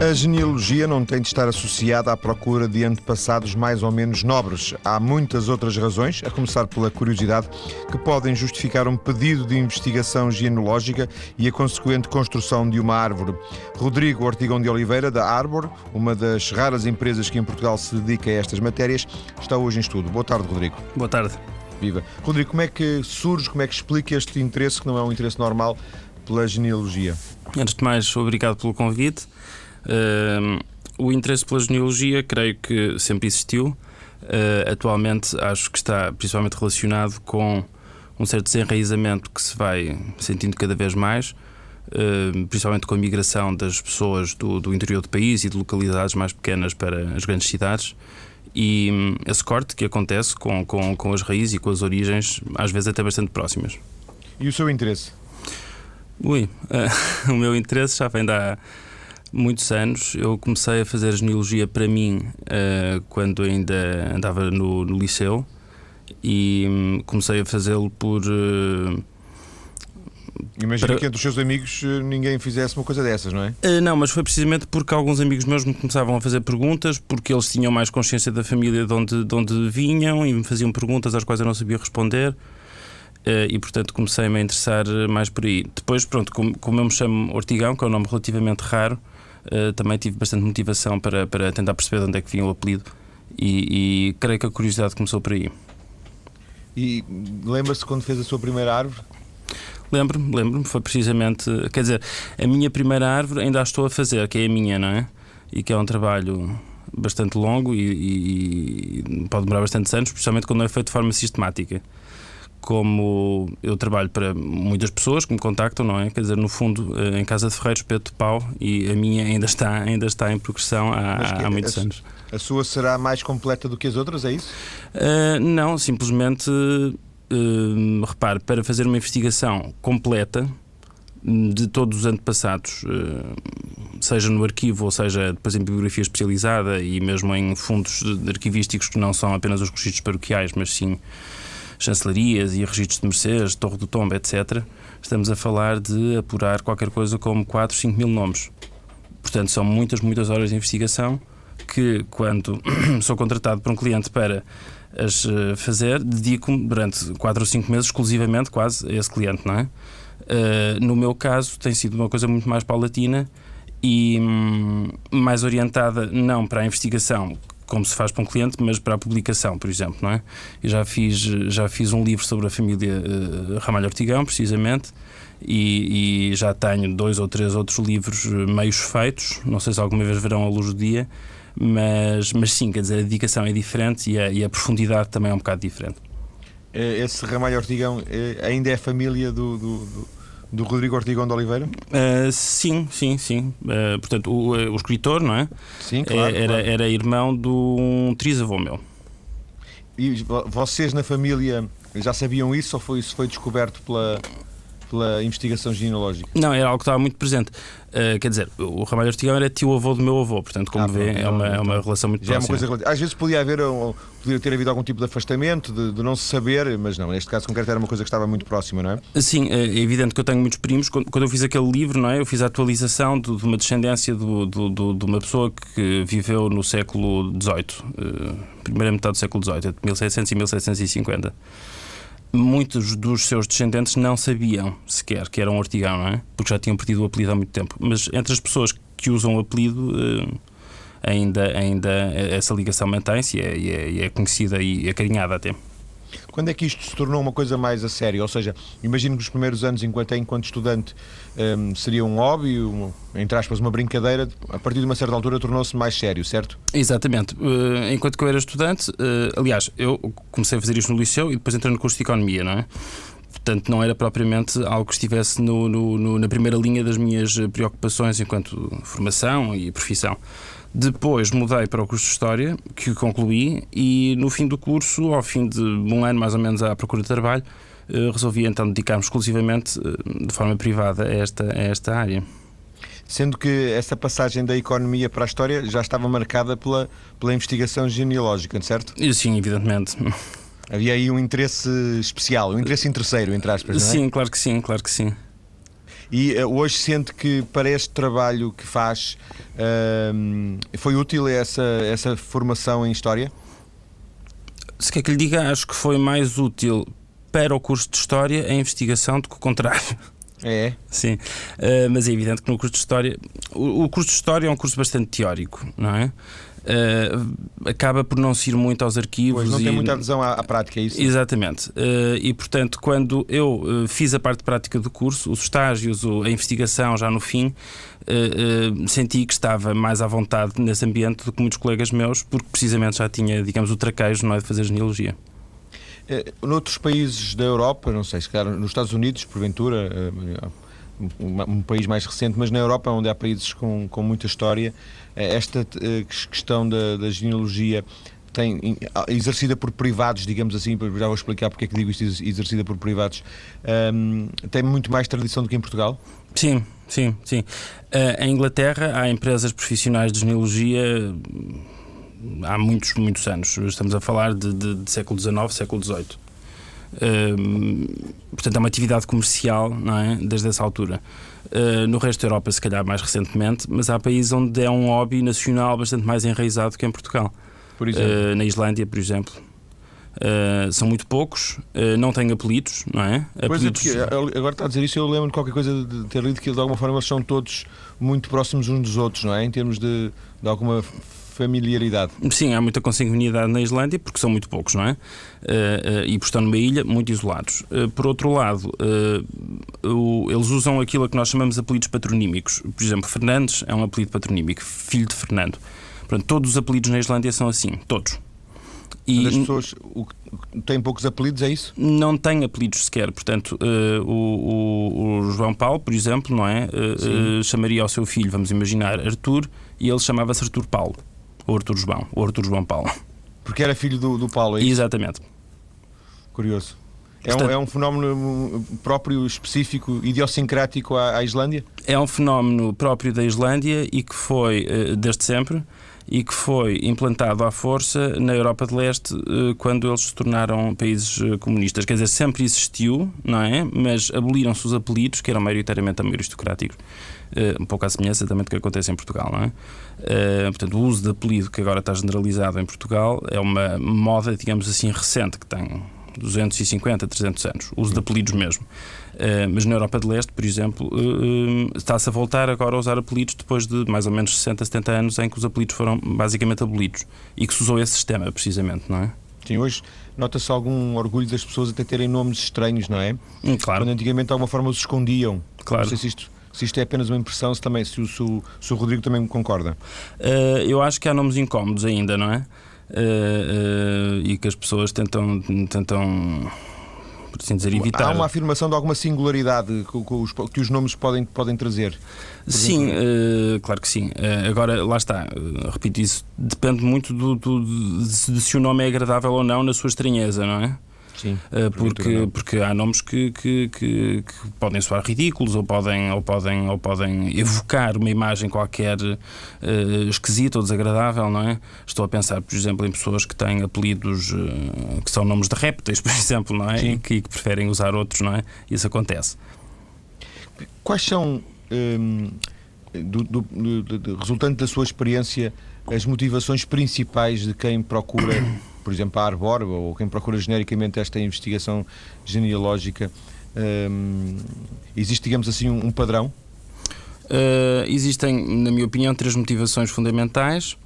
A genealogia não tem de estar associada à procura de antepassados mais ou menos nobres. Há muitas outras razões, a começar pela curiosidade, que podem justificar um pedido de investigação genealógica e a consequente construção de uma árvore. Rodrigo Ortigão de Oliveira, da Arbor, uma das raras empresas que em Portugal se dedica a estas matérias, está hoje em estudo. Boa tarde, Rodrigo. Boa tarde. Viva. Rodrigo, como é que surge, como é que explica este interesse, que não é um interesse normal, pela genealogia? Antes de mais, obrigado pelo convite. Uh, o interesse pela genealogia, creio que sempre existiu. Uh, atualmente, acho que está principalmente relacionado com um certo desenraizamento que se vai sentindo cada vez mais, uh, principalmente com a migração das pessoas do, do, interior do país e de localidades mais pequenas para as grandes cidades. E um, esse corte que acontece com, com, com as raízes e com as origens, às vezes até bastante próximas. E o seu interesse? Ui, o meu interesse já vem da muitos anos. Eu comecei a fazer genealogia para mim uh, quando ainda andava no, no liceu e um, comecei a fazê-lo por. Uh, Imagina para... que entre os seus amigos eh, ninguém fizesse uma coisa dessas, não é? Uh, não, mas foi precisamente porque alguns amigos meus me começavam a fazer perguntas, porque eles tinham mais consciência da família de onde, de onde vinham e me faziam perguntas às quais eu não sabia responder. Uh, e portanto comecei-me a interessar mais por aí. Depois, pronto, como, como eu me chamo Ortigão, que é um nome relativamente raro, uh, também tive bastante motivação para, para tentar perceber de onde é que vinha o apelido e, e creio que a curiosidade começou por aí. E lembra-se quando fez a sua primeira árvore? Lembro-me, lembro-me, foi precisamente, quer dizer, a minha primeira árvore ainda a estou a fazer, que é a minha, não é? E que é um trabalho bastante longo e, e, e pode demorar bastantes anos, especialmente quando não é feito de forma sistemática como eu trabalho para muitas pessoas que me contactam, não é? Quer dizer, no fundo, eh, em Casa de Ferreiros, Pedro de Pau, e a minha ainda está, ainda está em progressão há, há muitos a, anos. A sua será mais completa do que as outras, é isso? Uh, não, simplesmente, uh, repare, para fazer uma investigação completa de todos os antepassados, seja no arquivo ou seja depois em bibliografia especializada e mesmo em fundos arquivísticos que não são apenas os registros paroquiais, mas sim chancelarias e registros de mercês, Torre do Tombo, etc., estamos a falar de apurar qualquer coisa como 4, 5 mil nomes. Portanto, são muitas, muitas horas de investigação que, quando sou contratado por um cliente para as eh, fazer, dedico-me durante 4 ou 5 meses exclusivamente quase a esse cliente, não é? Uh, no meu caso, tem sido uma coisa muito mais paulatina e hum, mais orientada não para a investigação como se faz para um cliente, mas para a publicação, por exemplo, não é? Eu já fiz, já fiz um livro sobre a família uh, Ramalho Ortigão, precisamente, e, e, já tenho dois ou três outros livros eh, meios feitos, não sei se alguma vez verão a luz do dia, mas, mas sim, quer dizer, a dedicação é diferente e a, e a profundidade também é um bocado diferente. Esse Ramalho Ortigão ainda é família do, do do Rodrigo Ortigão de Oliveira? Uh, sim, sim, sim. Uh, portanto, o, o, escritor, não é? Sim, claro. Era, claro. era irmão de um trisavô meu. E vocês na família já sabiam isso ou foi, isso foi descoberto pela, pela investigação genealógica? Não, era algo que estava muito presente. Uh, quer dizer, o Ramalho Ortigão era tio-avô do meu avô, portanto, como ah, vê, é, uma, é uma relação muito já próxima. É uma coisa, às vezes podia haver, podia ter havido algum tipo de afastamento, de, de, não se saber, mas não, neste caso concreto era uma coisa que estava muito próxima, não é? Sim, é evidente que eu tenho muitos primos. Quando, eu fiz aquele livro, não é? Eu fiz a atualização de, de uma descendência do, do, do, de uma pessoa que viveu no século XVIII, uh, primeira metade do século XVIII, entre 1700 e 1750 muitos dos seus descendentes não sabiam sequer que era um Ortigão, não é? Porque já tinham perdido o apelido há muito tempo. Mas entre as pessoas que usam o apelido, eh, ainda, ainda essa ligação mantém-se e, é, e é conhecida e acarinhada até. Quando é que isto se tornou uma coisa mais a sério? Ou seja, imagino que os primeiros anos, enquanto, enquanto estudante, um, seria um hobby, um, entre aspas, uma brincadeira, a partir de uma certa altura tornou-se mais sério, certo? Exatamente. Uh, enquanto que eu era estudante, uh, aliás, eu comecei a fazer isto no liceu e depois entrei no curso de Economia, não é? Portanto, não era propriamente algo que estivesse no, no, no, na primeira linha das minhas preocupações enquanto formação e profissão. Depois mudei para o curso de História, que concluí, e no fim do curso, ao fim de um ano mais ou menos à procura de trabalho, eh, resolvi então dedicar-me exclusivamente eh, de forma privada a esta, a esta área. Sendo que essa passagem da economia para a história já estava marcada pela, pela investigação genealógica, certo? Sim, evidentemente. Havia aí um interesse especial, um interesse interesseiro, entre aspas, não é? Sim, claro que sim, claro que sim. E uh, hoje sente que para este trabalho que faz uh, foi útil essa, essa formação em História? Se quer que lhe diga, acho que foi mais útil para o curso de História a investigação do que o contrário. É? Sim, uh, mas é evidente que no curso de História. O, o, curso de História é um curso bastante teórico, não é? Uh, acaba por não se ir muito aos arquivos. Pois não e... tem muita adesão à, à, prática, é isso? Exatamente. Uh, e portanto, quando eu uh, fiz a parte prática do curso, os estágios, a investigação já no fim, senti que estava mais à vontade nesse ambiente do que muitos colegas meus, porque precisamente já tinha, digamos, o traquejo não é, de fazer genealogia. Noutros países da Europa, não sei, se calhar nos Estados Unidos, porventura, um país mais recente, mas na Europa, onde há países com, com muita história, eh, esta eh, questão da, da genealogia tem, exercida por privados, digamos assim, já vou explicar porque é que digo isto, exercida por privados, um, tem muito mais tradição do que em Portugal? Sim, sim, sim. Uh, em Inglaterra há empresas profissionais de genealogia há muitos, muitos anos. Estamos a falar de, de, de século XIX, século XVIII portanto, é uma atividade comercial não é? desde essa altura. Uh, no resto da Europa, se calhar mais recentemente, mas há países onde é um hobby nacional bastante mais enraizado que em Portugal. Por exemplo? Uh, na Islândia, por exemplo. Uh, são muito poucos, não têm apelidos, não é? Apelidos... Pois é, porque, agora está a dizer isso, eu lembro de qualquer coisa de ter lido que de alguma forma eles são todos muito próximos uns dos outros, não é? Em termos de, de alguma familiaridade. Sim, há muita consanguinidade na Islândia, porque são muito poucos, não é? Uh, uh, e por estar numa ilha, muito isolados. Uh, por outro lado, o, eles usam aquilo que nós chamamos de apelidos patronímicos. Por exemplo, Fernandes é um apelido patronímico, filho de Fernando. Portanto, todos os apelidos na Islândia são assim, todos. E as pessoas têm poucos apelidos, é isso? Não têm apelidos sequer. Portanto, uh, o, o, João Paulo, por exemplo, não é? Uh, uh, chamaria ao seu filho, vamos imaginar, Arthur, e ele chamava-se Arthur Paulo o Artur João, o Artur João Paulo. Porque era filho do, do Paulo, é isso? Exatamente. Curioso. É, Portanto, um, é um fenómeno próprio, específico, idiosincrático à, à, Islândia? É um fenómeno próprio da Islândia e que foi, eh, desde sempre, e que foi implantado à força na Europa de Leste eh, quando eles se tornaram países eh, comunistas. Quer dizer, sempre existiu, não é? Mas aboliram-se os apelidos, que eram maioritariamente aristocráticos. Uh, um pouco à semelhança também do que acontece em Portugal, não é? Uh, portanto, o uso de apelido que agora está generalizado em Portugal é uma moda, digamos assim, recente, que tem 250, 300 anos, o uso de apelidos mesmo. Uh, mas na Europa de Leste, por exemplo, está-se a voltar agora a usar apelidos depois de mais ou menos 60, 70 anos em que os apelidos foram basicamente abolidos e que se usou esse sistema, precisamente, não é? Sim, hoje nota-se algum orgulho das pessoas até terem nomes estranhos, não é? Hum, claro. Quando antigamente de alguma forma os escondiam. Claro. Não sei se isto se isto é apenas uma impressão, se, também, se, o, se, o, se o Rodrigo também concorda. Uh, eu acho que há nomes incómodos ainda, não é? Uh, uh, e que as pessoas tentam, tentam por assim dizer, evitar. Há uma afirmação de alguma singularidade que, os, que os nomes podem, podem trazer? Sim, uh, claro que sim. Uh, agora, lá está, uh, repito isso, depende muito do, do, de, de, se o nome é agradável ou não na sua estranheza, não é? Sim, uh, porque, porque há nomes que, que, que, que, podem soar ridículos ou podem, ou, podem, ou podem evocar uma imagem qualquer uh, esquisita ou desagradável, não é? Estou a pensar, por exemplo, em pessoas que têm apelidos uh, que são nomes de répteis, por exemplo, não é? E que, que, preferem usar outros, não é? Isso acontece. Quais são, um, do, do, do, do, resultante da sua experiência, as motivações principais de quem procura por exemplo, a Arbor, ou quem procura genericamente esta investigação genealógica, um, existe, digamos assim, um, um padrão? Uh, existem, na minha opinião, três motivações fundamentais.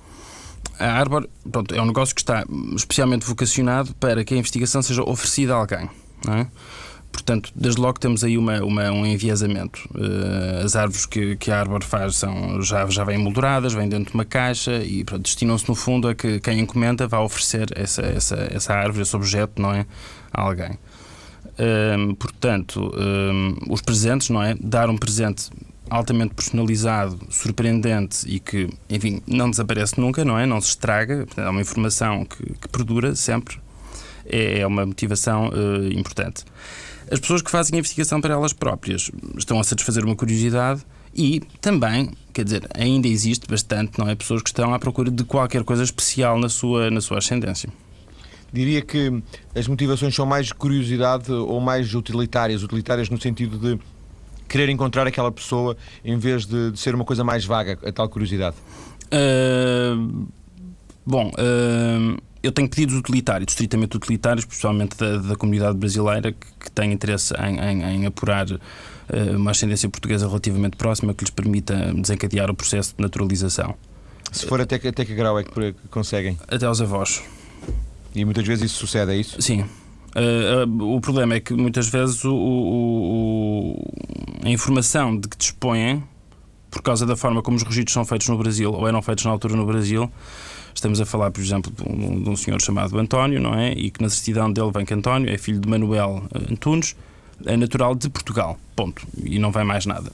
A Arbor pronto, é um negócio que está especialmente vocacionado para que a investigação seja oferecida a alguém. É? Portanto, desde logo temos aí uma, uma um enviesamento. Uh, as árvores que, que a árvore faz são, já, já vêm molduradas, vêm dentro de uma caixa e destinam-se, no fundo, a que quem encomenda vá oferecer essa, essa, essa árvore, esse objeto, não é? A alguém. Ehm, portanto, ehm, os presentes, não é? Dar um presente altamente personalizado, surpreendente e que, enfim, não desaparece nunca, não é? Não se estraga, é uma informação que, que perdura sempre. É, é uma motivação importante. As pessoas que fazem a investigação para elas próprias estão a satisfazer uma curiosidade e também, quer dizer, ainda existe bastante, não é? Pessoas que estão à procura de qualquer coisa especial na sua, na sua ascendência. Diria que as motivações são mais curiosidade ou mais utilitárias, utilitárias no sentido de querer encontrar aquela pessoa em vez de, de ser uma coisa mais vaga, a tal curiosidade? Uh, bom, uh, eu tenho pedidos utilitários, estritamente utilitários, principalmente da, da comunidade brasileira, que, que tem interesse em, em, em apurar uh, uma ascendência portuguesa relativamente próxima que lhes permita desencadear o processo de naturalização. Se for até que, até que grau é que conseguem? Até aos avós. E muitas vezes isso sucede, é isso? Sim. Uh, uh, o problema é que muitas vezes o, o, o, a informação de que dispõem, por causa da forma como os registros são feitos no Brasil ou eram feitos na altura no Brasil, estamos a falar, por exemplo, de um, de um senhor chamado António, não é? E que na certidão dele vem que António é filho de Manuel Antunes, é natural de Portugal, ponto. E não vai mais nada.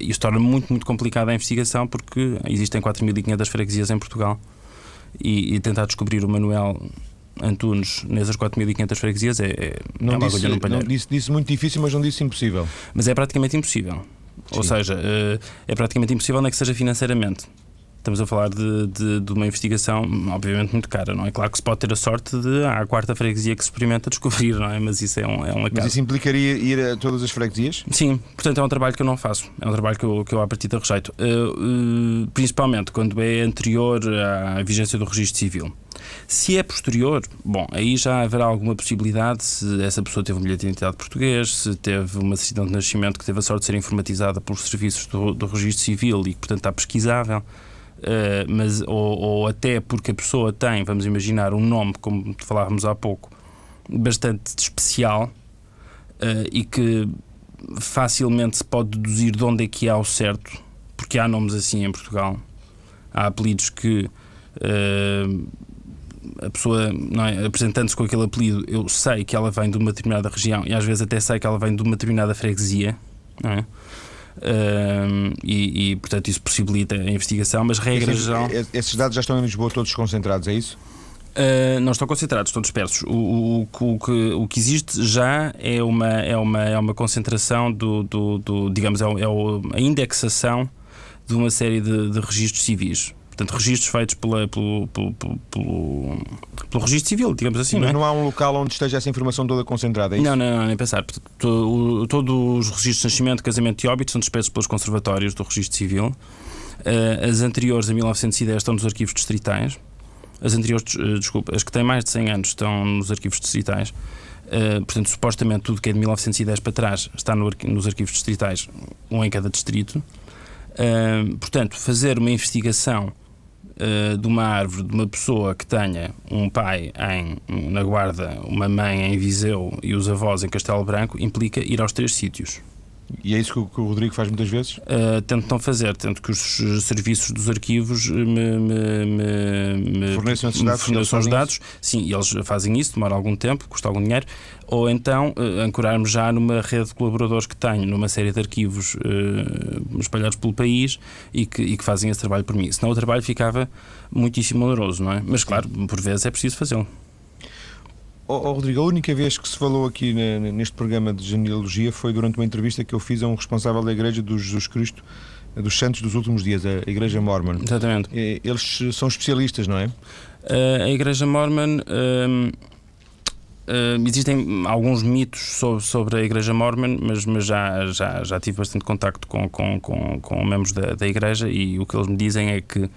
Isso torna muito, muito complicada a investigação porque existem 4.500 freguesias em Portugal e, e tentar descobrir o Manuel Antunes nessas 4.500 freguesias é, é, não é uma disse, agulha Não disse, disse muito difícil, mas não disse impossível. Mas é praticamente impossível. Sim. Ou seja, eh, é praticamente impossível, nem que seja financeiramente. Estamos a falar de, de, de, uma investigação, obviamente, muito cara, não é? Claro que se pode ter a sorte de ah, a quarta freguesia que se experimenta descobrir, não é? Mas isso é um, é um Mas isso implicaria ir a todas as freguesias? Sim, portanto é um trabalho que eu não faço. É um trabalho que eu, que eu à partida rejeito. Uh, uh, principalmente quando é anterior à vigência do registro civil. Se é posterior, bom, aí já haverá alguma possibilidade se essa pessoa teve um bilhete de identidade português, se teve uma certidão de nascimento que teve a sorte de ser informatizada pelos serviços do, do registro civil e que, portanto, está pesquisável. Uh, mas, ou, ou, até porque a pessoa tem, vamos imaginar, um nome, como falávamos há pouco, bastante especial uh, e que facilmente se pode deduzir de onde é que há o certo, porque há nomes assim em Portugal. Há apelidos que uh, a pessoa, é, apresentando-se com aquele apelido, eu sei que ela vem de uma determinada região e às vezes até sei que ela vem de uma determinada freguesia. É? E, e, portanto, isso possibilita a investigação, mas regra esses, geral. Esses dados já estão em Lisboa todos concentrados, é isso? Uh, não estão concentrados, estão dispersos. O, o, o, que, o que existe já é uma, é uma, é uma concentração do, do, do digamos, é, é a indexação de uma série de, de registros civis. Portanto, registros feitos pela, pelo, pelo, pelo, pelo, registro civil, digamos assim. Sim, não, é? não há um local onde esteja essa informação toda concentrada, é isso? Não, não, não nem pensar. Todos os registros de nascimento, casamento e óbito são dispersos pelos conservatórios do registro civil. Eh, as anteriores a 1910 estão nos arquivos distritais. As anteriores, eh, desculpa, as que têm mais de 100 anos estão nos arquivos distritais. Uh, portanto, supostamente tudo que é de 1910 para trás está no, nos arquivos distritais, um em cada distrito. Uh, portanto, fazer uma investigação uh, de uma árvore de uma pessoa que tenha um pai em, na Guarda, uma mãe em Viseu e os avós em Castelo Branco implica ir aos três sítios. E é isso que o, que o Rodrigo faz muitas vezes? Uh, tento não fazer, tento que os serviços dos arquivos me, me, me, forneçam esses dados. Forneçam os dados. Sim, e eles fazem isso, demora algum tempo, custa algum dinheiro. Ou então uh, ancorarmos já numa rede de colaboradores que tenho, numa série de arquivos uh, espalhados pelo país e que, e que fazem esse trabalho por mim. Senão o trabalho ficava muitíssimo oneroso, não é? Mas claro, por vezes é preciso fazê-lo. Oh, Rodrigo, a única vez que se falou aqui neste programa de genealogia foi durante uma entrevista que eu fiz a um responsável da Igreja do Jesus Cristo dos Santos dos Últimos Dias, a Igreja Mormon. Exatamente. Eles são especialistas, não é? Uh, a Igreja Mormon. Uh, uh, existem alguns mitos sobre, sobre a Igreja Mormon, mas, mas já, já, já tive bastante contacto com, com, com, com membros da, da Igreja e o que eles me dizem é que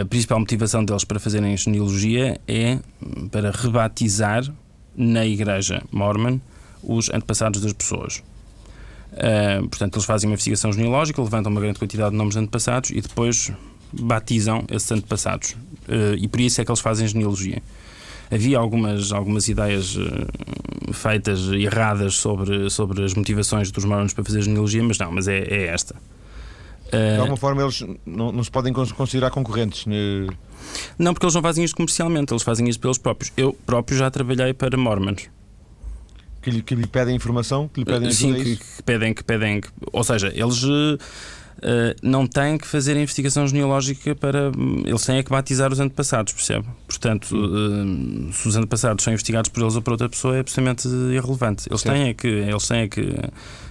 a principal motivação deles para fazerem genealogia é para rebatizar na igreja mormon os antepassados das pessoas. Uh, portanto, eles fazem uma investigação genealógica, levantam uma grande quantidade de nomes de antepassados e depois batizam esses antepassados. Uh, e por isso é que eles fazem genealogia. Havia algumas, algumas ideias uh, feitas erradas sobre, sobre as motivações dos mormons para fazer genealogia, mas não, mas é, é esta. De alguma forma eles não, não se podem considerar concorrentes. Né? Não, porque eles não fazem isto comercialmente, eles fazem isto pelos próprios. Eu próprio já trabalhei para Mormons. Que lhe, que lhe pedem informação? Que lhe pedem Sim, que, que, pedem, que pedem. Ou seja, eles uh, não têm que fazer a investigação genealógica para. Eles têm é que batizar os antepassados, percebe? Portanto, uh, se os antepassados são investigados por eles ou por outra pessoa, é absolutamente irrelevante. Eles têm é que. Eles têm é que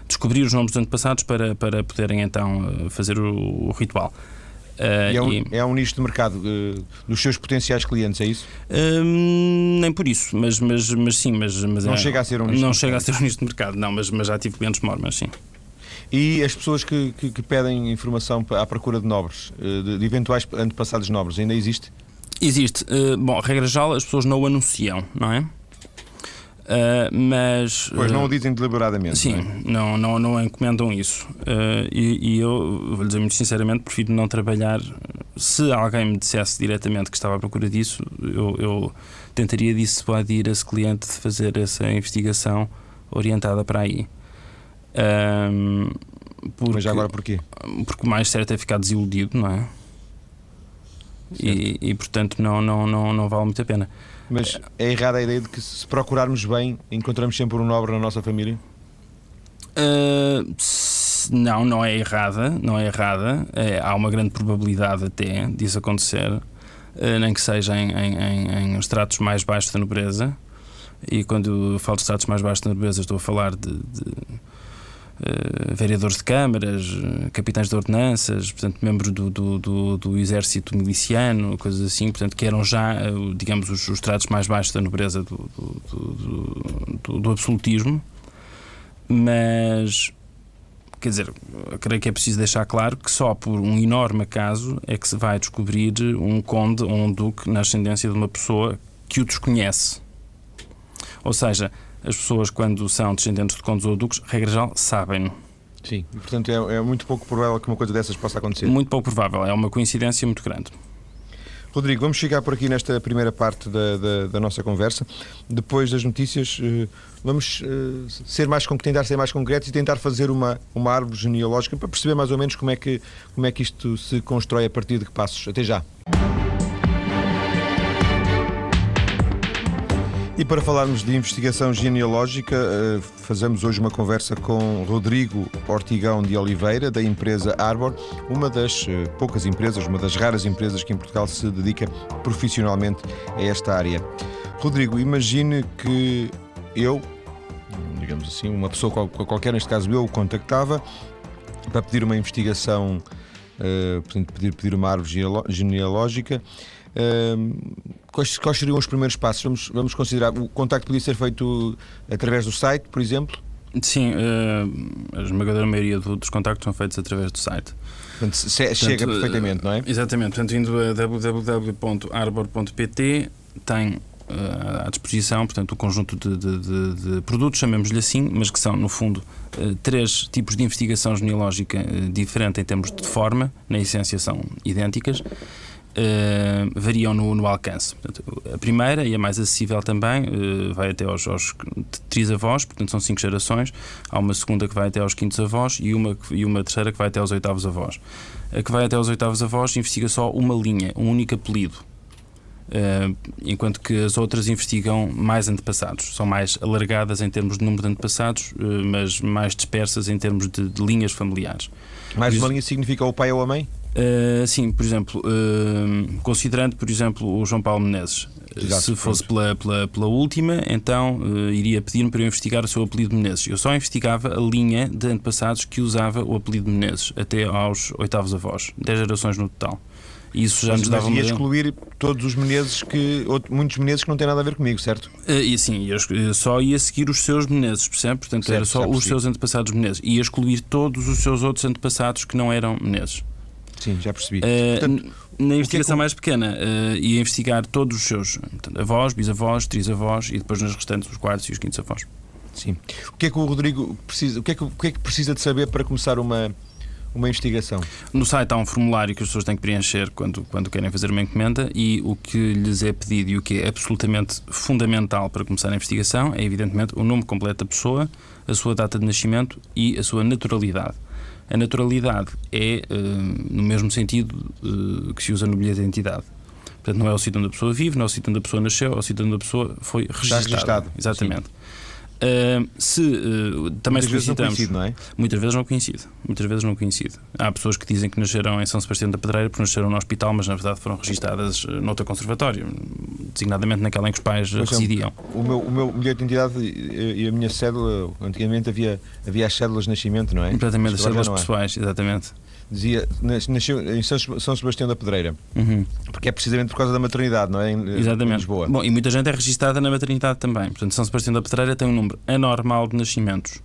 descobrir os nomes dos antepassados para, para poderem então eh, fazer o, o ritual. Uh, é, um, e, é um nicho de mercado uh, dos seus potenciais clientes, é isso? Uh, nem por isso, mas, mas, mas sim. Mas, mas não é, chega a ser um nicho Não chega a ser um nicho de mercado, não, mas, mas já tive clientes mormons, sim. E as pessoas que, que, que pedem informação à procura de nobres, de, de eventuais antepassados nobres, ainda existe? Existe. Bom, regra geral, as pessoas não o anunciam, não é? Uh, mas. Pois não o dizem deliberadamente. Sim, não, é? não, não, não encomendam isso. Uh, e, e, eu, vou dizer muito sinceramente, prefiro não trabalhar. Se alguém me dissesse diretamente que estava à procura disso, eu, eu tentaria dissuadir esse cliente de fazer essa investigação orientada para aí. porque, Mas agora porquê? Porque o mais certo é ficar desiludido, não é? E, e, portanto não, não, não, não vale muito a pena. Mas é errada a ideia de que se procurarmos bem, encontramos sempre um nobre na nossa família? Uh, não, não é errada, não é errada. É, há uma grande probabilidade até disso acontecer, uh, nem que seja em, em, em, estratos mais baixos da nobreza. E quando falo de estratos mais baixos da nobreza, estou a falar de, de vereadores de câmaras, capitães de ordenanças, portanto, membros do, do, do, do, exército miliciano, coisas assim, portanto, que eram já, uh, digamos, os, os tratos mais baixos da nobreza do, do, absolutismo. Mas, quer dizer, creio que é preciso deixar claro que só por um enorme acaso é que se vai descobrir um conde ou um duque na ascendência de uma pessoa que o desconhece. Ou seja, as pessoas, quando são descendentes de condes ou duques, regra geral, sabem. Sim, portanto é, é, muito pouco provável que uma coisa dessas possa acontecer. Muito pouco provável, é uma coincidência muito grande. Rodrigo, vamos chegar por aqui nesta primeira parte da, da, da nossa conversa. Depois das notícias, eh, vamos eh, ser mais, tentar ser mais concretos e tentar fazer uma, uma árvore genealógica para perceber mais ou menos como é, que, como é que isto se constrói a partir de que passos. Até já. E para falarmos de investigação genealógica, eh, fazemos hoje uma conversa com Rodrigo Ortigão de Oliveira, da empresa Arbor, uma das eh, poucas empresas, uma das raras empresas que em Portugal se dedica profissionalmente a esta área. Rodrigo, imagine que eu, digamos assim, uma pessoa qualquer, neste caso eu, o contactava para pedir uma investigação, eh, portanto, pedir, pedir uma árvore genealógica quais, quais, seriam os primeiros passos? Vamos, vamos considerar. O contacto podia ser feito através do site, por exemplo? Sim, uh, a esmagadora maioria dos contactos são feitos através do site. Portanto, se, chega Portanto, perfeitamente, não é? Exatamente. Portanto, indo a www.arbor.pt tem uh, à disposição portanto, o conjunto de, de, de, de produtos, chamemos-lhe assim, mas que são, no fundo, três tipos de investigação genealógica diferente em termos de forma, na essência são idênticas Uh, variam no, no alcance. Portanto, a primeira e a mais acessível também uh, vai até aos, aos trisavós, portanto são cinco gerações. Há uma segunda que vai até aos quintos avós e uma, e uma terceira que vai até aos oitavos avós. A que vai até aos oitavos avós investiga só uma linha, um único apelido. Uh, enquanto que as outras investigam mais antepassados, são mais alargadas em termos de número de antepassados, mas mais dispersas em termos de, de linhas familiares. Mais uma linha significa o pai ou a mãe? Uh, sim, por exemplo, uh, considerando, por exemplo, o João Paulo Menezes, Exato, se fosse pela, pela, pela, última, então uh, iria pedir-me para eu investigar o seu apelido Menezes. Eu só investigava a linha de antepassados que usava o apelido Menezes, até aos oitavos avós, 10 gerações no total. E isso já mas, nos dava mas ia excluir todos os Menezes que. muitos Menezes que não têm nada a ver comigo, certo? e sim, eu só ia seguir os seus Menezes, percebe? Portanto, certo, era só os seus antepassados Menezes. Ia excluir todos os seus outros antepassados que não eram Menezes. Sim, já percebi. Uh, portanto, na investigação que é que... mais pequena, uh, ia investigar todos os seus portanto, avós, bisavós, trisavós e depois nas restantes os quartos e os quintos avós. Sim. O que é que o Rodrigo precisa, o que é que, o que, é que precisa de saber para começar uma, uma investigação? No site há um formulário que as pessoas têm que preencher quando, quando querem fazer uma encomenda e o que lhes é pedido e o que é absolutamente fundamental para começar a investigação é, evidentemente, o nome completo da pessoa, a sua data de nascimento e a sua naturalidade. A naturalidade é uh, no mesmo sentido uh, que se usa no bilhete de identidade. Portanto, não é o sítio onde a pessoa vive, não é o sítio onde a pessoa nasceu, é o sítio onde a pessoa foi registrada. Está registado. Exatamente. Uh, se uh, também muitas solicitamos. Vezes não, é? Muitas vezes não coincide. Muitas vezes não coincide. Há pessoas que dizem que nasceram em São Sebastião da Pedreira porque nasceram no hospital, mas na verdade foram registadas uh, noutra conservatório, designadamente naquela em que os pais pois residiam. É, o, meu, o meu bilhete de identidade e a minha cédula, antigamente havia, havia as cédulas de nascimento, não é? Exatamente, as cédulas é. pessoais, exatamente dizia, nasceu em São Sebastião da Pedreira, uhum. porque é precisamente por causa da maternidade, não é? Em, Exatamente. Em Lisboa. Bom, e muita gente é registada na maternidade também. Portanto, São Sebastião da Pedreira tem um número anormal de nascimentos.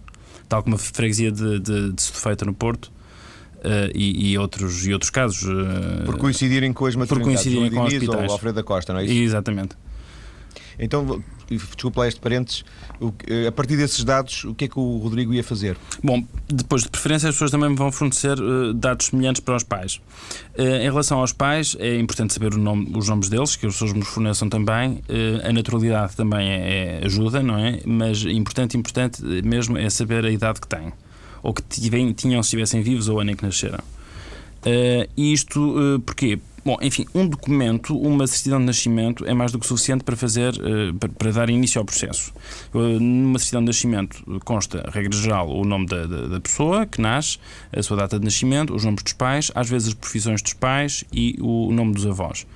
tal como a freguesia de, de, de Setúbal no Porto. Uh, e, e, outros, e outros casos. Uh, por coincidirem com as maternidades, por coincidirem com os hospitais. ou Alfredo da Costa, não é isso? Exatamente. Então, desculpa lá este parênteses, a partir desses dados, o que é que o Rodrigo ia fazer? Bom, depois de preferência, as pessoas também me vão fornecer uh, dados semelhantes para os pais. Uh, em relação aos pais, é importante saber nome, os nomes deles, que as pessoas nos forneçam também. Uh, a naturalidade também é, é, ajuda, não é? Mas importante, importante mesmo é saber a idade que têm, ou que tivem, tinham se estivessem vivos ou ano em que nasceram. isto porquê? Bom, enfim, um documento, uma certidão de nascimento, é mais do que suficiente para fazer, uh, para, para, dar início ao processo. Uh, numa certidão de nascimento consta, regra geral, o nome da, da, da, pessoa que nasce, a sua data de nascimento, os nomes dos pais, às vezes as profissões dos pais e o nome dos avós.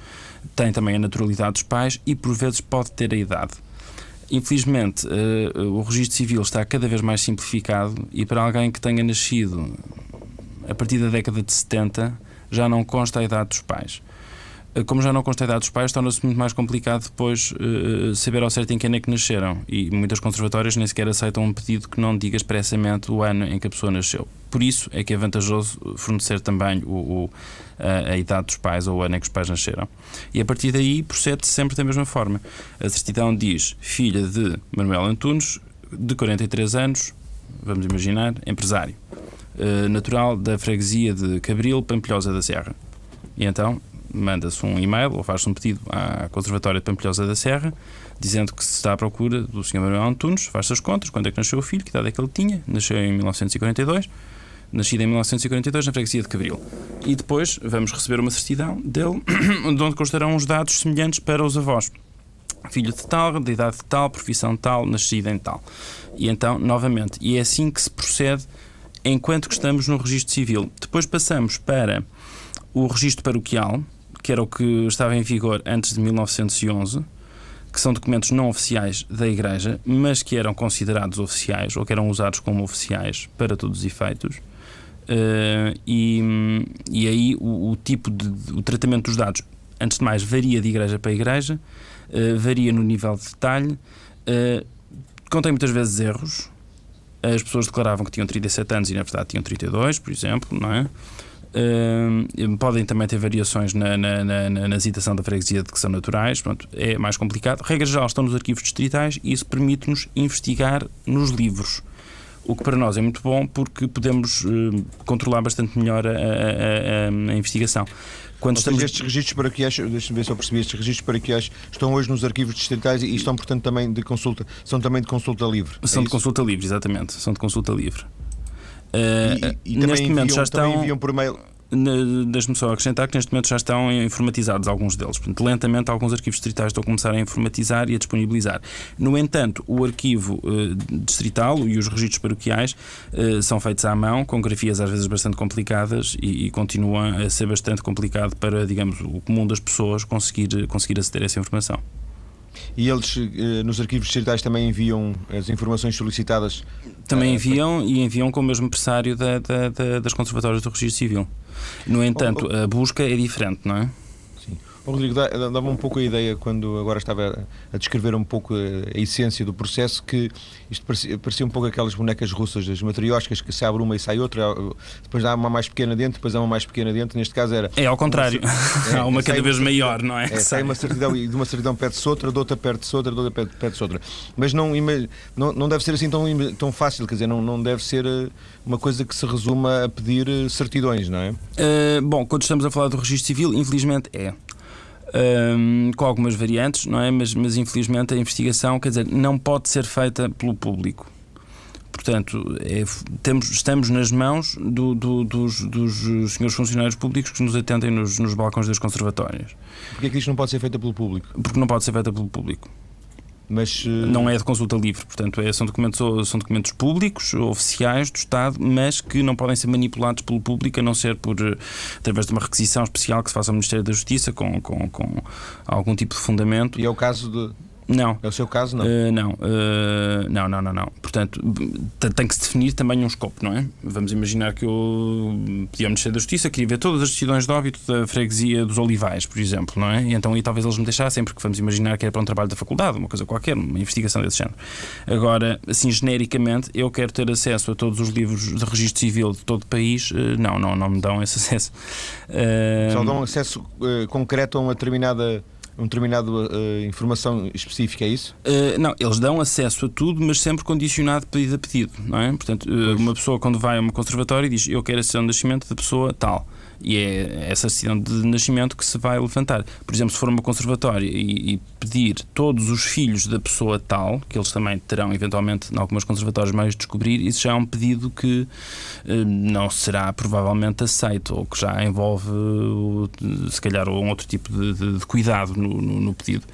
Tem também a naturalidade dos pais e, por vezes, pode ter a idade. Infelizmente, uh, o registro civil está cada vez mais simplificado e para alguém que tenha nascido a partir da década de 70 já não consta a idade dos pais. Eh, como já não consta a idade dos pais, torna-se muito mais complicado depois uh, saber ao certo em quem é que nasceram. E muitas conservatórias nem sequer aceitam um pedido que não diga expressamente o ano em que a pessoa nasceu. Por isso é que é vantajoso fornecer também o, o, a, a, idade dos pais ou o ano em que os pais nasceram. E a partir daí procede-se sempre da mesma forma. A certidão diz filha de Manuel Antunes, de 43 anos, vamos imaginar, empresário. Eh, natural da freguesia de Cabril, Pampilhosa da Serra. E então manda-se um e-mail ou faz-se um pedido à Conservatória de Pampilhosa da Serra dizendo que se está à procura do Sr. Manuel Antunes, faz-se as contas, quando é que nasceu o filho, que idade é que ele tinha, nasceu em 1942, nascido em 1942 na freguesia de Cabril. E depois vamos receber uma certidão dele, onde constarão os dados semelhantes para os avós. Filho de tal, de idade de tal, profissão tal, nascido em tal. E então, novamente, e é assim que se procede enquanto que estamos no registro civil. Depois passamos para o registro paroquial, que era o que estava em vigor antes de 1911, que são documentos não oficiais da Igreja, mas que eram considerados oficiais ou que eram usados como oficiais para todos os efeitos. Uh, e, e aí o, o tipo de, o tratamento dos dados, antes de mais, varia de igreja para igreja, uh, varia no nível de detalhe, uh, contém muitas vezes erros, as pessoas declaravam que tinham 37 anos e na verdade tinham 32, por exemplo, não é? Uh, podem também ter variações na, na, na, na citação da freguesia de que são naturais, pronto, é mais complicado. Regra geral estão nos arquivos distritais e isso permite-nos investigar nos livros. O que para nós é muito bom porque podemos uh, controlar bastante melhor a, a, a, a investigação. Quando Ou estamos... seja, estes registros paraquiais, deixa-me ver se eu percebi, estes registros paraquiais estão hoje nos arquivos distritais e estão, portanto, também de consulta, são também de consulta livre. São é de consulta livre, exatamente. São de consulta livre. Uh, e, e, e neste momento já estão. enviam por mail Deixe-me só acrescentar que neste momento já estão informatizados alguns deles. Portanto, lentamente alguns arquivos distritais estão a começar a informatizar e a disponibilizar. No entanto, o arquivo uh, distrital e os registros paroquiais uh, são feitos à mão, com grafias às vezes bastante complicadas e, e continuam a ser bastante complicado para, digamos, o comum das pessoas conseguir, conseguir aceder a essa informação. E eles, eh, nos arquivos distritais, também enviam as informações solicitadas? Também enviam e enviam com o mesmo pressário da, da, da, das conservatórias do Registro Civil. No entanto, oh, oh. a busca é diferente, não é? Rodrigo, dá-me um pouco a ideia, quando agora estava a descrever um pouco a, essência do processo, que isto parecia, parecia, um pouco aquelas bonecas russas, das matrioscas, que se abre uma e sai outra, depois há uma mais pequena dentro, depois há uma mais pequena dentro. Neste caso era. É ao contrário, uma, é, há uma cada vez maior, não é? é sai uma certidão e de uma certidão pede-se outra, de outra perde-se outra, de outra pede-se outra. Mas não, não, não deve ser assim tão, tão fácil, quer dizer, não, não deve ser eh, uma coisa que se resuma a pedir eh, certidões, não é? Uh, bom, quando estamos a falar do registro civil, infelizmente é um, com algumas variantes, não é? Mas, mas infelizmente a investigação, quer dizer, não pode ser feita pelo público. Portanto, é, temos, estamos nas mãos do, do, dos, dos senhores funcionários públicos que nos atendem nos, nos balcões das conservatórias. Porquê é que isto não pode ser feita pelo público? Porque não pode ser feita pelo público. Mas, uh... Não é de consulta livre, portanto, é, são, documentos, são documentos públicos, oficiais do Estado, mas que não podem ser manipulados pelo público, a não ser por eh, através de uma requisição especial que se faça ao Ministério da Justiça com, com, com algum tipo de fundamento. E é o caso de, Não. É o seu caso, não? Uh, não, uh, não, não, não, não. Portanto, tem que se definir também um escopo, não é? Vamos imaginar que eu pedi ao Ministério da Justiça, queria ver todas as decisões de óbito da freguesia dos Olivais, por exemplo, não é? E então aí talvez eles me deixassem, porque vamos imaginar que era para um trabalho da faculdade, uma coisa qualquer, uma investigação desse género. Agora, assim, genericamente, eu quero ter acesso a todos os livros de registro civil de todo o país, uh, não, não, não me dão esse acesso. Só dão acesso concreto a uma determinada uma determinada uh, informação específica, é isso? Uh, não, eles dão acesso a tudo, mas sempre condicionado pedido a pedido, não é? Portanto, uh, uma pessoa quando vai a um conservatório diz eu quero a certidão de nascimento da pessoa tal e é essa certidão de nascimento que se vai levantar. Por exemplo, se for uma conservatória e, e, pedir todos os filhos da pessoa tal, que eles também terão eventualmente em algumas conservatórias mais descobrir, isso já é um pedido que eh, não será provavelmente aceito ou que já envolve se calhar um outro tipo de, de, de cuidado no, no, no pedido.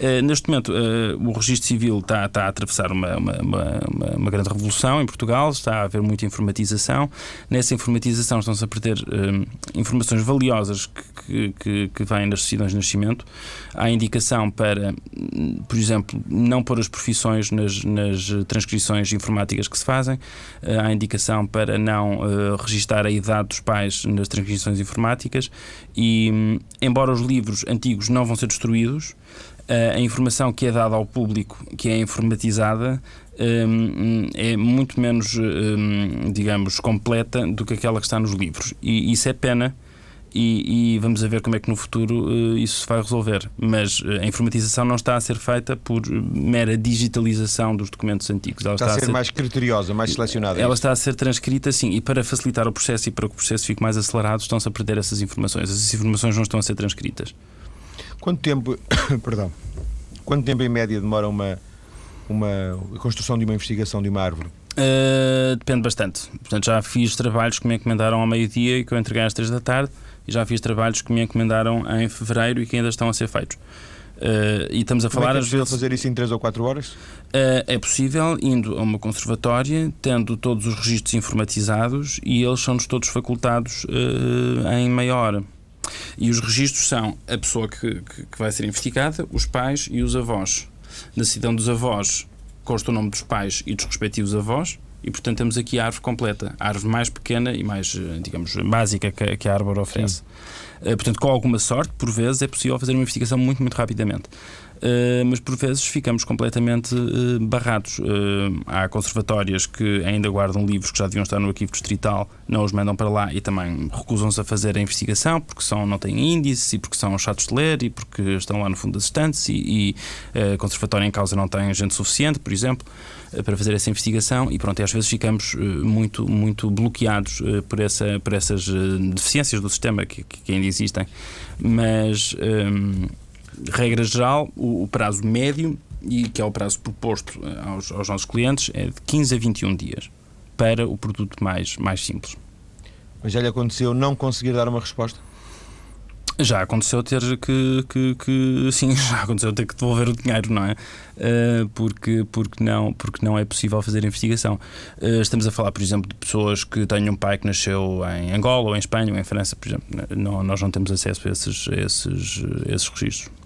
Uh, neste momento, uh, o registro civil está, está a atravessar uma, uma, uma, uma, grande revolução em Portugal, está a haver muita informatização. Nessa informatização estão-se a perder uh, informações valiosas que, que, que, vêm das decisões de nascimento. Há indicação para, por exemplo, não pôr as profissões nas, nas transcrições informáticas que se fazem. há indicação para não registar a idade dos pais nas transcrições informáticas. E, um, embora os livros antigos não vão ser destruídos, a informação que é dada ao público, que é informatizada, hum, é muito menos, hum, digamos, completa do que aquela que está nos livros. E isso é pena. E, e, vamos ver como é que no futuro uh, isso se vai resolver. Mas uh, a informatização não está a ser feita por mera digitalização dos documentos antigos. Ela está, está a ser, ser mais criteriosa, mais selecionada. É ela está a ser transcrita, sim, e para facilitar o processo e para que o processo fique mais acelerado, estão-se a perder essas informações. Essas informações não estão a ser transcritas. Quanto tempo, perdão, quanto tempo em média demora uma, uma a construção de uma investigação de uma árvore? Uh, depende bastante. Portanto, já fiz trabalhos que me encomendaram ao meio-dia e que eu entreguei às três da tarde, e já fiz trabalhos que me encomendaram em fevereiro e que ainda estão a ser feitos. Uh, e estamos a falar Como é, é às vezes. fazer isso em 3 ou 4 horas? Uh, é possível, indo a uma conservatória, tendo todos os registros informatizados e eles são-nos todos facultados uh, em meia hora. E os registros são a pessoa que, que, que vai ser investigada, os pais e os avós. Na decisão dos avós consta o nome dos pais e dos respectivos avós, e portanto temos aqui a árvore completa, a árvore mais pequena e mais, eh, digamos, básica que, que a árvore oferece. Uh, portanto, com alguma sorte, por vezes, é possível fazer uma investigação muito, muito rapidamente. Uh, mas por vezes ficamos completamente uh, barrados. Uh, há conservatórias que ainda guardam livros que já deviam estar no arquivo distrital, não os mandam para lá e também recusam-se a fazer a investigação porque são, não têm índice e porque são chatos de ler e porque estão lá no fundo das estantes e, e em causa não tem gente suficiente, por exemplo, para fazer essa investigação e pronto, e às vezes ficamos muito, muito bloqueados por, essa, por essas deficiências do sistema que, que ainda existem. Mas regra geral, o, o, prazo médio, e que é o prazo proposto eh, aos, aos, nossos clientes, é de 15 a 21 dias para o produto mais, mais simples. Mas já lhe aconteceu não conseguir dar uma resposta? Já aconteceu ter que, que, que, sim, já aconteceu ter que devolver o dinheiro, não é? Uh, porque, porque, não, porque não é possível fazer a investigação. Uh, estamos a falar, por exemplo, de pessoas que têm um pai que nasceu em Angola, ou em Espanha, ou em França, por exemplo. Não, nós não temos acesso a esses, esses, a esses registros.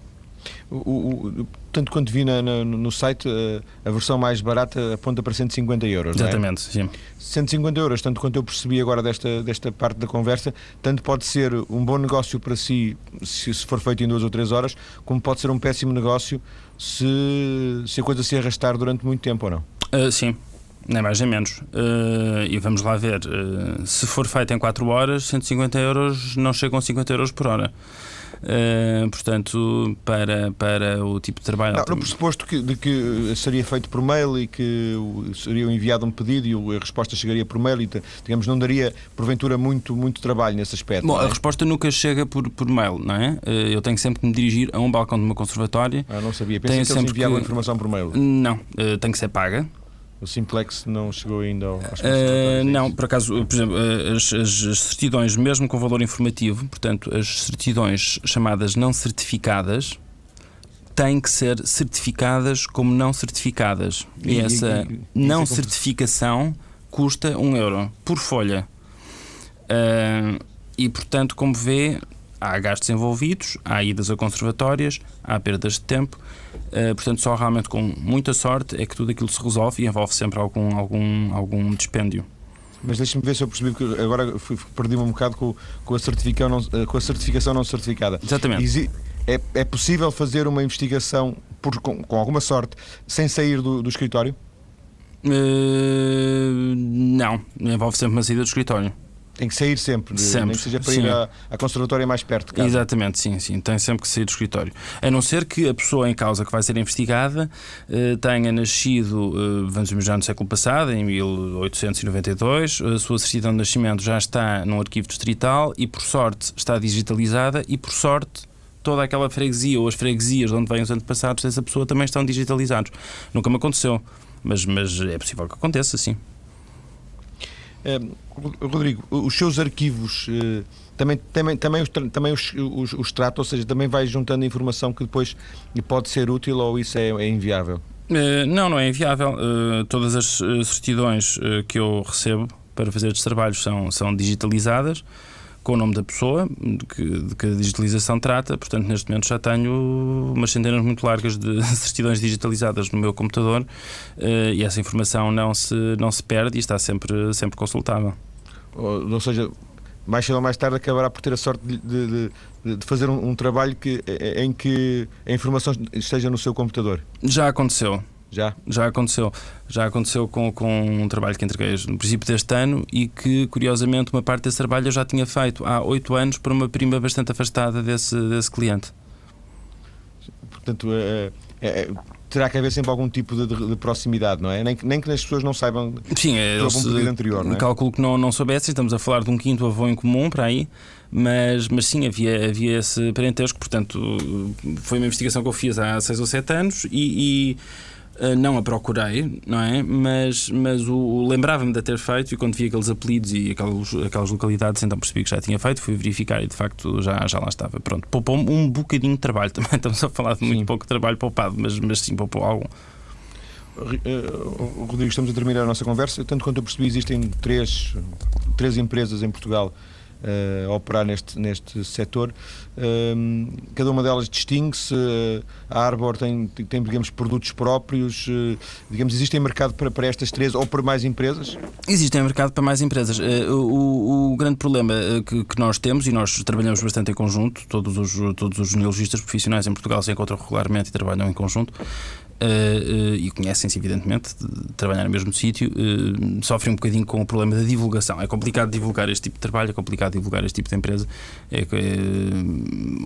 O, o, tanto quanto vi na, na, no site, a, a, versão mais barata aponta para 150 euros. Exatamente, é? sim. 150 euros, tanto quanto eu percebi agora desta, desta parte da conversa, tanto pode ser um bom negócio para si, se, se for feito em duas ou três horas, como pode ser um péssimo negócio se, se a coisa se arrastar durante muito tempo ou não. Uh, sim, nem mais nem menos. Uh, e vamos lá ver. Uh, se for feito em 4 horas, 150 euros não chegam a 50 euros por hora. Uh, portanto, para, para o tipo de trabalho. Não, no pressuposto que, de que seria feito por mail e que seria enviado um pedido e a resposta chegaria por mail e, digamos, não daria, porventura, muito, muito trabalho nesse aspecto. Bom, é? a resposta nunca chega por, por mail, não é? Uh, eu tenho sempre que me dirigir a um balcão de uma conservatória. Ah, não sabia. Pensei tenho que eles enviavam que... informação por mail. Não, uh, tem que ser paga. O Simplex não chegou ainda às uh, Não, por acaso, por exemplo, as, as, as, certidões, mesmo com valor informativo, portanto, as certidões chamadas não certificadas, têm que ser certificadas como não certificadas. E, e essa e, e, não certificação custa um euro por folha. Uh, e, portanto, como vê, há gastos envolvidos, há idas a conservatórias, há perdas de tempo. Uh, portanto, só realmente com muita sorte é que tudo aquilo se resolve e envolve sempre algum, algum, algum dispêndio. Mas deixa-me ver se eu percebi que agora perdi-me um bocado com, com, a certificação não, com a certificação não certificada. Exatamente. é, é possível fazer uma investigação por, com, com alguma sorte sem sair do, do escritório? Uh, não, envolve sempre uma saída do escritório. Tem que sair sempre, sempre nem que seja para sim. ir à, à conservatória mais perto de casa. Exatamente, sim, sim. Tem sempre que sair do escritório. A não ser que a pessoa em causa que vai ser investigada uh, tenha nascido, uh, vamos imaginar, no século passado, em 1892, a sua certidão de nascimento já está num arquivo distrital e, por sorte, está digitalizada e, por sorte, toda aquela freguesia ou as freguesias de onde vêm os antepassados dessa pessoa também estão digitalizados. Nunca me aconteceu, mas, mas é possível que aconteça, sim. Rodrigo, os seus arquivos uh, também, também, também, os, também os, os, os trata, ou seja, também vai juntando informação que depois pode ser útil ou isso é, é inviável? Uh, não, não é inviável. Uh, todas as certidões que eu recebo para fazer estes trabalhos são, são digitalizadas com o nome da pessoa de que, de que, a digitalização trata. Portanto, neste momento já tenho umas centenas muito largas de certidões digitalizadas no meu computador uh, e essa informação não se, não se perde e está sempre, sempre consultável. Ou, ou seja, mais cedo ou mais tarde acabará por ter a sorte de, de, de fazer um, um, trabalho que, em que a informação esteja no seu computador. Já aconteceu. Já? Já aconteceu. Já aconteceu com, com um trabalho que entreguei no princípio deste ano e que, curiosamente, uma parte desse trabalho eu já tinha feito há oito anos para uma prima bastante afastada desse, desse cliente. Portanto, é, é, é terá que haver sempre algum tipo de, de, de, proximidade, não é? Nem que, nem que as pessoas não saibam Sim, é, algum pedido anterior, não é? Calculo que não, não soubessem, estamos a falar de um quinto avô em comum para aí, mas, mas sim, havia, havia esse parentesco, portanto, foi uma investigação que eu fiz há seis ou sete anos e, e Uh, não a procurei, não é? Mas, mas o, o lembrava-me de ter feito e quando vi aqueles apelidos e aquelas, aquelas localidades, então percebi que já tinha feito, fui verificar e de facto já, já lá estava. Pronto, poupou um bocadinho de trabalho também. Estamos a falar de muito sim. pouco trabalho poupado, mas, mas sim, poupou algo. Uh, Rodrigo, estamos a terminar a nossa conversa. Tanto quanto eu percebi, existem três, três empresas em Portugal uh, a operar neste, neste setor. Uh, cada uma delas distingue-se. Uh, a Arbor tem, tem, digamos, produtos próprios. digamos, existe mercado para, para estas três ou para mais empresas? Existe mercado para mais empresas. O, o, grande problema que, que, nós temos, e nós trabalhamos bastante em conjunto, todos os, todos os neologistas profissionais em Portugal se encontram regularmente e trabalham em conjunto, Uh, uh, e conhecem-se, evidentemente, de trabalhar no mesmo sítio, uh, sofrem um bocadinho com o problema da divulgação. É complicado divulgar este tipo de trabalho, é complicado divulgar este tipo de empresa. É,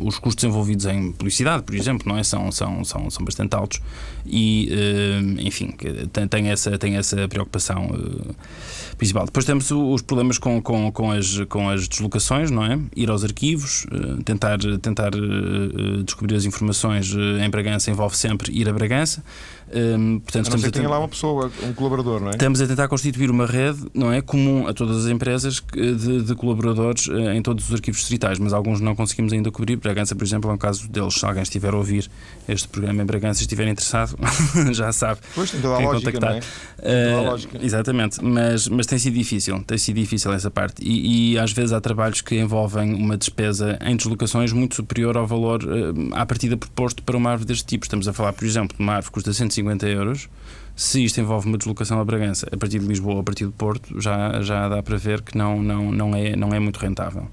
os custos envolvidos em publicidade, por exemplo, não é? são, são, são, são bastante altos e, enfim, tem, tem, essa, tem essa preocupação principal. Depois temos os problemas com, com, com, as, com as deslocações, não é? Ir aos arquivos, tentar, tentar descobrir as informações em Bragança envolve sempre ir a Bragança. Um, portanto, a não ser que tenha lá uma pessoa, um colaborador, não é? Estamos a tentar constituir uma rede, não é? Comum a todas as empresas de, de colaboradores uh, em todos os arquivos distritais, mas alguns não conseguimos ainda cobrir. Bragança, por exemplo, é um caso deles. Se alguém estiver a ouvir este programa em Bragança e estiver interessado, já sabe. Pois, tem toda a lógica, contactar. não é? Toda a lógica. Uh, exatamente, mas, mas tem sido difícil, tem sido difícil essa parte. E, e, às vezes há trabalhos que envolvem uma despesa em deslocações muito superior ao valor uh, à partida proposto para uma árvore deste tipo. Estamos a falar, por exemplo, de uma árvore que custa 150 euros se isto envolve uma deslocação a Bragança a partir de Lisboa ou a partir do Porto, já, já dá para ver que não, não, não, é, não é muito rentável.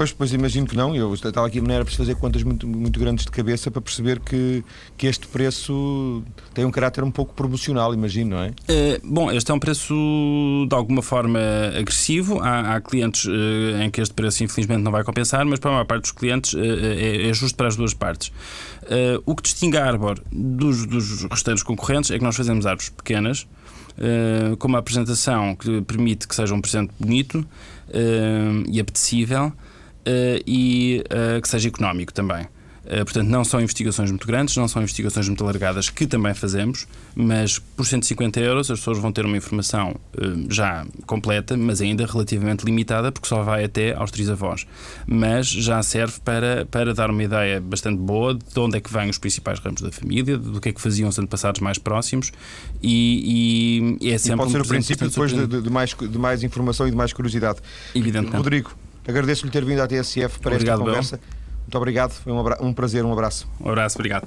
Pois, pois imagino que não. Eu estava aqui, não era preciso fazer contas muito, muito grandes de cabeça para perceber que, que este preço tem um caráter um pouco promocional, imagino, não é? é bom, este é um preço de alguma forma agressivo. Há, há clientes uh, em que este preço, infelizmente, não vai compensar, mas para a maior parte dos clientes uh, é, é, justo para as duas partes. Uh, o que distingue a Arbor dos, dos restantes concorrentes é que nós fazemos árvores pequenas. Uh, com uma apresentação que permite que seja um presente bonito uh, e apetecível e uh, que seja económico também. Uh, portanto, não são investigações muito grandes, não são investigações muito alargadas, que também fazemos, mas por 150 euros as pessoas vão ter uma informação já completa, mas ainda relativamente limitada, porque só vai até aos trisavós. Mas já serve para, para dar uma ideia bastante boa de onde é que vêm os principais ramos da família, do que é que faziam os antepassados mais próximos, e, e, é sempre. E pode ser um o princípio depois de, de, mais, de mais informação e de mais curiosidade. Evidentemente. Rodrigo. Agradeço-lhe ter vindo à TSF para Obrigado, esta conversa. Bel. Muito obrigado, foi um, um prazer, um abraço. Um abraço, obrigado.